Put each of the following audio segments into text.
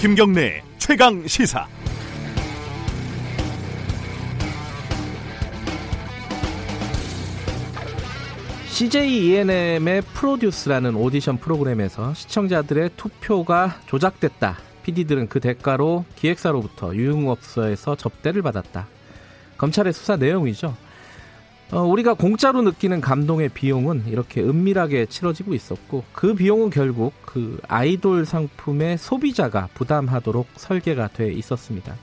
김경래 최강 시사. CJ ENM의 프로듀스라는 오디션 프로그램에서 시청자들의 투표가 조작됐다. PD들은 그 대가로 기획사로부터 유흥업소에서 접대를 받았다. 검찰의 수사 내용이죠. 어, 우리가 공짜로 느끼는 감동의 비용은 이렇게 은밀하게 치러지고 있었고 그 비용은 결국 그 아이돌 상품의 소비자가 부담하도록 설계가 돼 있었습니다.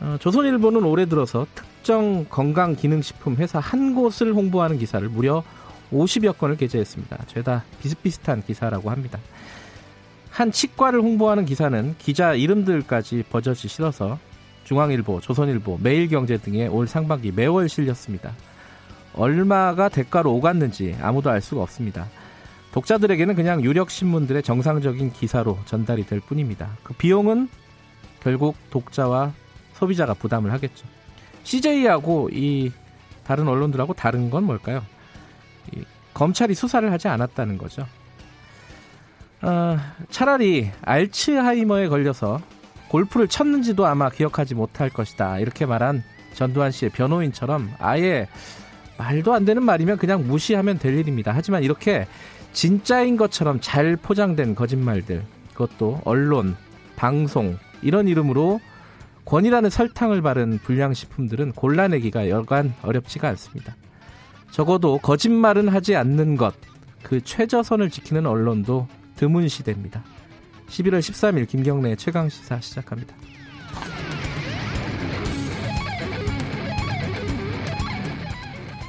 어, 조선일보는 올해 들어서 특정 건강기능식품 회사 한 곳을 홍보하는 기사를 무려 50여 건을 게재했습니다. 죄다 비슷비슷한 기사라고 합니다. 한 치과를 홍보하는 기사는 기자 이름들까지 버젓이 실어서 중앙일보, 조선일보, 매일경제 등의 올 상반기 매월 실렸습니다. 얼마가 대가로 오갔는지 아무도 알 수가 없습니다. 독자들에게는 그냥 유력 신문들의 정상적인 기사로 전달이 될 뿐입니다. 그 비용은 결국 독자와 소비자가 부담을 하겠죠. CJ하고 이 다른 언론들하고 다른 건 뭘까요? 검찰이 수사를 하지 않았다는 거죠. 어, 차라리 알츠하이머에 걸려서 골프를 쳤는지도 아마 기억하지 못할 것이다. 이렇게 말한 전두환 씨의 변호인처럼 아예 말도 안 되는 말이면 그냥 무시하면 될 일입니다. 하지만 이렇게 진짜인 것처럼 잘 포장된 거짓말들, 그것도 언론, 방송, 이런 이름으로 권이라는 설탕을 바른 불량식품들은 골라내기가 여간 어렵지가 않습니다. 적어도 거짓말은 하지 않는 것, 그 최저선을 지키는 언론도 드문 시대입니다. 11월 13일 김경래의 최강 시사 시작합니다.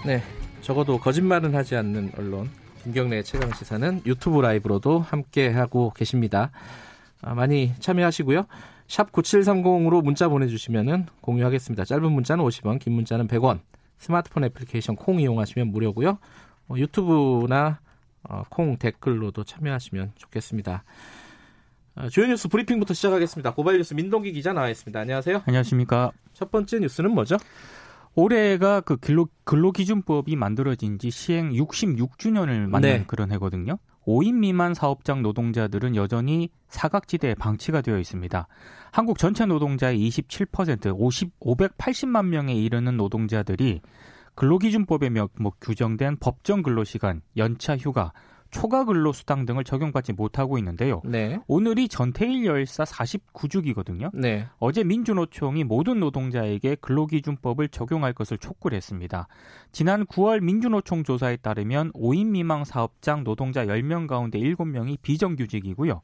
네, 적어도 거짓말은 하지 않는 언론 김경래의 최강 시사는 유튜브 라이브로도 함께 하고 계십니다. 아, 많이 참여하시고요. 샵 9730으로 문자 보내주시면 공유하겠습니다. 짧은 문자는 50원, 긴 문자는 100원. 스마트폰 애플리케이션 콩 이용하시면 무료고요. 어, 유튜브나 어, 콩 댓글로도 참여하시면 좋겠습니다. 어, 주요 뉴스 브리핑부터 시작하겠습니다. 고발 뉴스 민동기 기자 나와 있습니다. 안녕하세요. 안녕하십니까. 첫 번째 뉴스는 뭐죠? 올해가 그 근로, 근로기준법이 만들어진 지 시행 66주년을 맞는 네. 그런 해거든요. 5인 미만 사업장 노동자들은 여전히 사각지대에 방치가 되어 있습니다. 한국 전체 노동자의 27% 50, 580만 명에 이르는 노동자들이 근로기준법에 뭐 규정된 법정 근로시간, 연차 휴가, 초과 근로 수당 등을 적용받지 못하고 있는데요. 네. 오늘이 전태일 열사 49주기거든요. 네. 어제 민주노총이 모든 노동자에게 근로기준법을 적용할 것을 촉구를 했습니다. 지난 9월 민주노총 조사에 따르면 5인 미만 사업장 노동자 10명 가운데 7명이 비정규직이고요.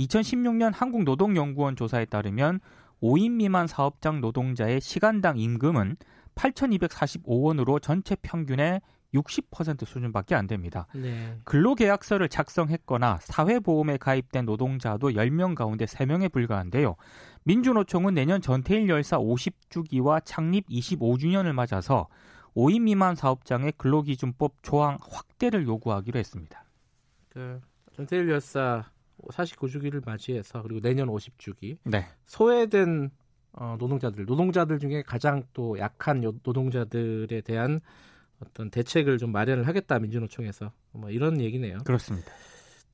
2016년 한국노동연구원 조사에 따르면 5인 미만 사업장 노동자의 시간당 임금은 8,245원으로 전체 평균의 60% 수준밖에 안 됩니다. 네. 근로계약서를 작성했거나 사회보험에 가입된 노동자도 10명 가운데 3명에 불과한데요. 민주노총은 내년 전태일 열사 50주기와 창립 25주년을 맞아서 5인 미만 사업장의 근로기준법 조항 확대를 요구하기로 했습니다. 그 전태일 열사 49주기를 맞이해서 그리고 내년 50주기 네. 소외된 어, 노동자들, 노동자들 중에 가장 또 약한 노동자들에 대한 어떤 대책을 좀 마련을 하겠다 민주노총에서 뭐 이런 얘기네요. 그렇습니다.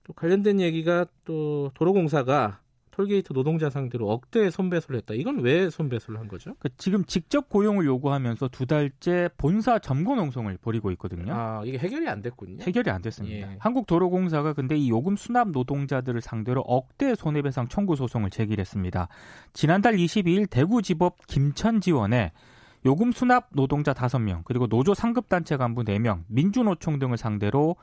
또 관련된 얘기가 또 도로공사가 톨게이트 노동자 상대로 억대 손배소를 했다. 이건 왜 손배소를 한 거죠? 그 지금 직접 고용을 요구하면서 두 달째 본사 점거 농성을 벌이고 있거든요. 아 이게 해결이 안 됐군요. 해결이 안 됐습니다. 예. 한국도로공사가 근데 이 요금 수납 노동자들을 상대로 억대 손해배상 청구 소송을 제기했습니다. 지난달 22일 대구지법 김천지원에 요금 수납 노동자 5명, 그리고 노조 상급 단체 간부 4명, 민주노총 등을 상대로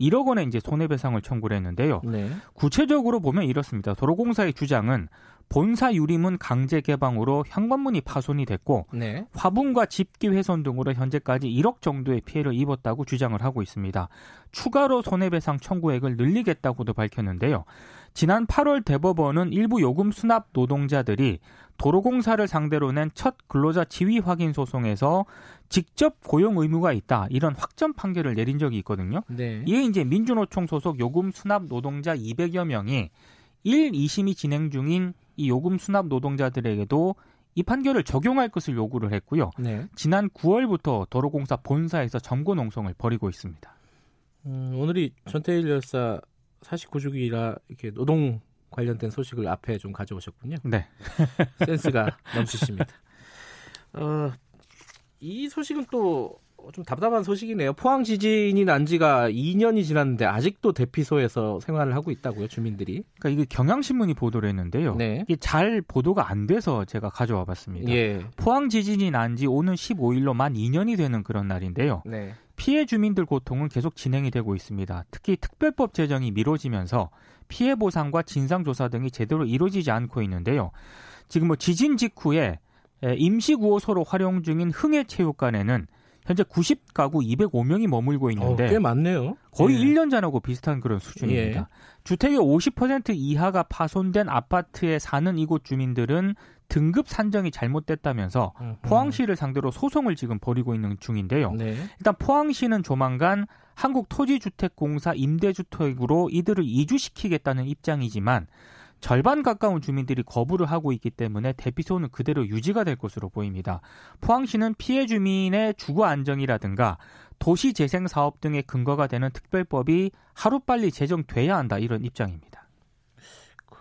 1억 원의 이제 손해배상을 청구를 했는데요. 네. 구체적으로 보면 이렇습니다. 도로공사의 주장은 본사 유림은 강제 개방으로 현관문이 파손이 됐고 네. 화분과 집기 훼손 등으로 현재까지 1억 정도의 피해를 입었다고 주장을 하고 있습니다. 추가로 손해배상 청구액을 늘리겠다고도 밝혔는데요. 지난 8월 대법원은 일부 요금 수납 노동자들이 도로공사를 상대로 낸 첫 근로자 지위 확인 소송에서 직접 고용 의무가 있다 이런 확정 판결을 내린 적이 있거든요. 네. 이에 이제 민주노총 소속 요금 수납 노동자 200여 명이 1, 2심이 진행 중인 이 요금 수납 노동자들에게도 이 판결을 적용할 것을 요구를 했고요. 네. 지난 9월부터 도로공사 본사에서 점거 농성을 벌이고 있습니다. 음, 오늘이 전태일 열사 49주기라 이렇게 노동 관련된 소식을 앞에 좀 가져오셨군요. 네. 센스가 넘치십니다. 어, 이 소식은 또 좀 답답한 소식이네요. 포항 지진이 난 지가 2년이 지났는데 아직도 대피소에서 생활을 하고 있다고요, 주민들이. 그러니까 이게 경향신문이 보도를 했는데요. 네. 이게 잘 보도가 안 돼서 제가 가져와 봤습니다. 예. 포항 지진이 난 지 오는 15일로 만 2년이 되는 그런 날인데요. 네. 피해 주민들 고통은 계속 진행이 되고 있습니다. 특히 특별법 제정이 미뤄지면서 피해 보상과 진상 조사 등이 제대로 이루어지지 않고 있는데요. 지금 뭐 지진 직후에 임시 구호소로 활용 중인 흥해 체육관에는 현재 90가구 205명이 머물고 있는데 어, 꽤 많네요. 거의 예. 1년 전하고 비슷한 그런 수준입니다. 예. 주택의 50% 이하가 파손된 아파트에 사는 이곳 주민들은 등급 산정이 잘못됐다면서 음, 포항시를 상대로 소송을 지금 벌이고 있는 중인데요. 네. 일단 포항시는 조만간 한국토지주택공사 임대주택으로 이들을 이주시키겠다는 입장이지만 절반 가까운 주민들이 거부를 하고 있기 때문에 대피소는 그대로 유지가 될 것으로 보입니다. 포항시는 피해 주민의 주거 안정이라든가 도시 재생 사업 등의 근거가 되는 특별법이 하루빨리 제정돼야 한다 이런 입장입니다.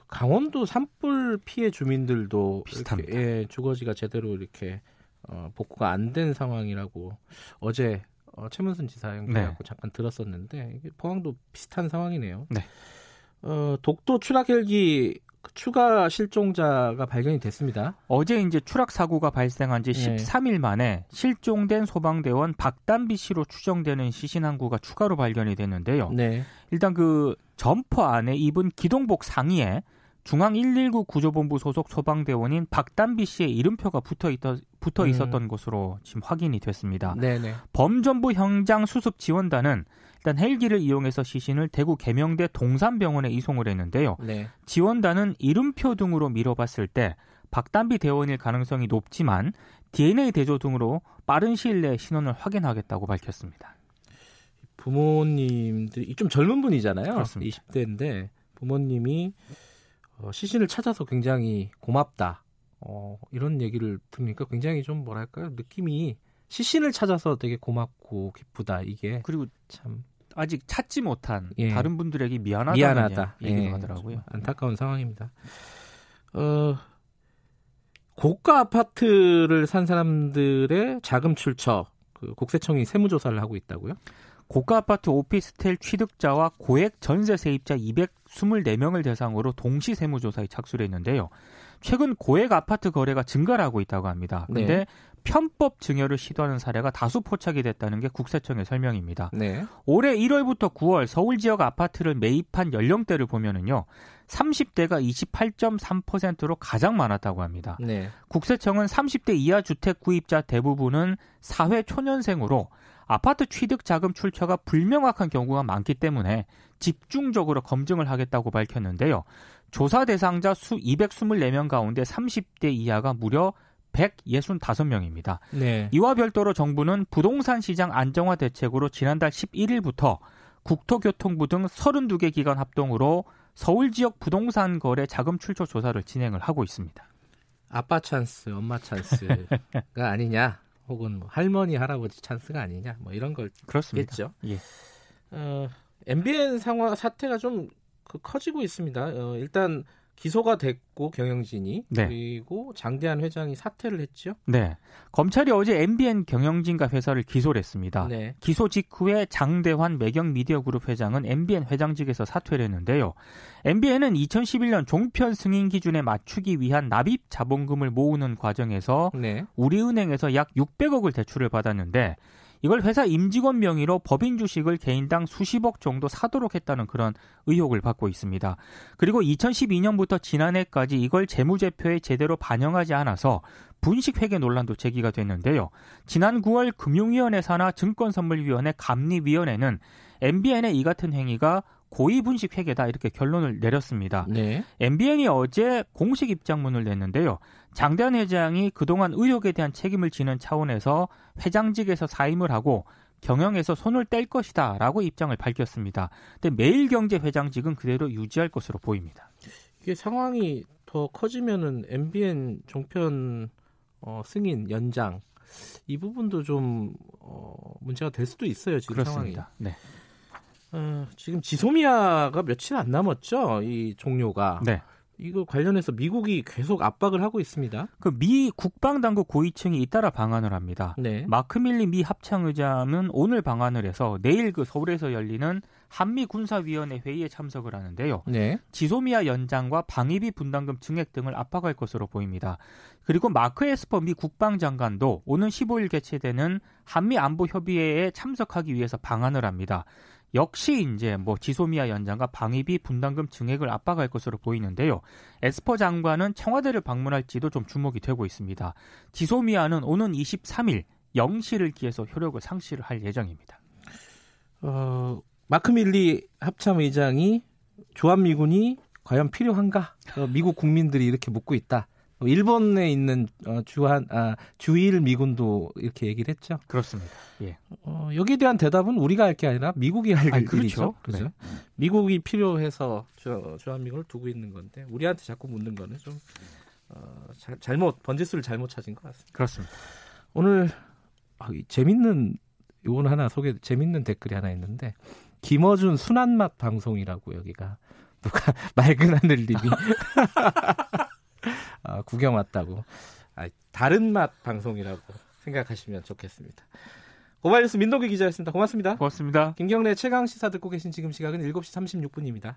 강원도 산불 피해 주민들도 비슷합니다. 예, 주거지가 제대로 이렇게 어, 복구가 안 된 상황이라고 어제 어, 최문순 지사 연결하고 네. 잠깐 들었었는데 포항도 비슷한 상황이네요. 네. 어, 독도 추락 헬기 추가 실종자가 발견이 됐습니다. 어제 이제 추락 사고가 발생한 지 예. 13일 만에 실종된 소방대원 박단비 씨로 추정되는 시신 한 구가 추가로 발견이 됐는데요. 네. 일단 그 점퍼 안에 입은 기동복 상의에 중앙 119 구조본부 소속 소방대원인 박단비 씨의 이름표가 붙어 있다 붙어 음. 있었던 것으로 지금 확인이 됐습니다. 네네. 범전부 현장 수습 지원단은 일단 헬기를 이용해서 시신을 대구 계명대 동산병원에 이송을 했는데요. 네. 지원단은 이름표 등으로 미뤄봤을 때 박단비 대원일 가능성이 높지만 DNA 대조 등으로 빠른 시일 내에 신원을 확인하겠다고 밝혔습니다. 부모님들이 좀 젊은 분이잖아요. 그렇습니다. 20대인데 부모님이 어, 시신을 찾아서 굉장히 고맙다. 어, 이런 얘기를 들으니까 굉장히 좀 뭐랄까요? 느낌이 시신을 찾아서 되게 고맙고 기쁘다. 이게 그리고 참 아직 찾지 못한 예. 다른 분들에게 미안하다는 미안하다. 얘기도 예, 하더라고요. 좀 안타까운 상황입니다. 어, 고가 아파트를 산 사람들의 자금 출처 그 국세청이 세무조사를 하고 있다고요? 고가 아파트 오피스텔 취득자와 고액 전세 세입자 224명을 대상으로 동시 세무조사에 착수를 했는데요. 최근 고액 아파트 거래가 증가를 하고 있다고 합니다. 근데 네. 편법 증여를 시도하는 사례가 다수 포착이 됐다는 게 국세청의 설명입니다. 네. 올해 1월부터 9월 서울 지역 아파트를 매입한 연령대를 보면은요. 30대가 28.3%로 가장 많았다고 합니다. 네. 국세청은 30대 이하 주택 구입자 대부분은 사회 초년생으로 아파트 취득 자금 출처가 불명확한 경우가 많기 때문에 집중적으로 검증을 하겠다고 밝혔는데요. 조사 대상자 수 224명 가운데 30대 이하가 무려 165명입니다. 네. 이와 별도로 정부는 부동산 시장 안정화 대책으로 지난달 11일부터 국토교통부 등 32개 기관 합동으로 서울 지역 부동산 거래 자금 출처 조사를 진행을 하고 있습니다. 아빠 찬스, 엄마 찬스가 아니냐, 혹은 뭐 할머니, 할아버지 찬스가 아니냐, 뭐 이런 그렇습니다. 걸겠죠. 예. 어, MBN 상황 사태가 좀 그 커지고 있습니다. 어, 일단 기소가 됐고 경영진이 네. 그리고 장대환 회장이 사퇴를 했죠. 네. 검찰이 어제 MBN 경영진과 회사를 기소를 했습니다. 네. 기소 직후에 장대환 매경 미디어 그룹 회장은 MBN 회장직에서 사퇴를 했는데요. MBN은 2011년 종편 승인 기준에 맞추기 위한 납입 자본금을 모으는 과정에서 네. 우리은행에서 약 600억을 대출을 받았는데 이걸 회사 임직원 명의로 법인 주식을 개인당 수십억 정도 사도록 했다는 그런 의혹을 받고 있습니다. 그리고 2012년부터 지난해까지 이걸 재무제표에 제대로 반영하지 않아서 분식회계 논란도 제기가 됐는데요. 지난 9월 금융위원회 산하 증권선물위원회 감리위원회는 MBN의 이 같은 행위가 고의 분식 회계다 이렇게 결론을 내렸습니다. 네. MBN이 어제 공식 입장문을 냈는데요. 장대한 회장이 그동안 의혹에 대한 책임을 지는 차원에서 회장직에서 사임을 하고 경영에서 손을 뗄 것이다라고 입장을 밝혔습니다. 근데 매일경제 회장직은 그대로 유지할 것으로 보입니다. 이게 상황이 더 커지면은 MBN 종편 어, 승인 연장 이 부분도 좀 어, 문제가 될 수도 있어요 지금 그렇습니다. 네. 상황이. 어, 지금 지소미아가 며칠 안 남았죠. 이 종료가. 네. 이거 관련해서 미국이 계속 압박을 하고 있습니다. 그 미 국방당국 고위층이 잇따라 방한을 합니다. 네. 마크 밀리 미 합창의장은 오늘 방한을 해서 내일 그 서울에서 열리는 한미 군사위원회 회의에 참석을 하는데요. 네. 지소미아 연장과 방위비 분담금 증액 등을 압박할 것으로 보입니다. 그리고 마크 에스퍼 미 국방장관도 오는 15일 개최되는 한미 안보 협의회에 참석하기 위해서 방한을 합니다. 역시 이제 뭐 지소미아 연장과 방위비 분담금 증액을 압박할 것으로 보이는데요. 에스퍼 장관은 청와대를 방문할지도 좀 주목이 되고 있습니다. 지소미아는 오는 23일 0시를 기해서 효력을 상실을 할 예정입니다. 어, 마크 밀리 합참 의장이 주한미군이 과연 필요한가? 어, 미국 국민들이 이렇게 묻고 있다. 어, 일본에 있는 어, 주한 아, 주일 미군도 이렇게 얘기를 했죠. 그렇습니다. 예. 어, 여기에 대한 대답은 우리가 할 게 아니라 미국이 할 아니, 일이죠. 그렇죠. 네. 그죠? 미국이 필요해서 주, 주한미군을 두고 있는 건데 우리한테 자꾸 묻는 거는 좀 어, 자, 잘못 번지수를 잘못 찾은 것 같습니다. 그렇습니다. 오늘 아, 이 재밌는 요건 하나 소개 재밌는 댓글이 하나 있는데 김어준 순한 맛 방송이라고 여기가 누가 맑은 하늘님이 아, 구경 왔다고 아, 다른 맛 방송이라고 생각하시면 좋겠습니다. 고발뉴스 민동기 기자였습니다. 고맙습니다. 고맙습니다. 김경래 최강 시사 듣고 계신 지금 시각은 7시 36분입니다.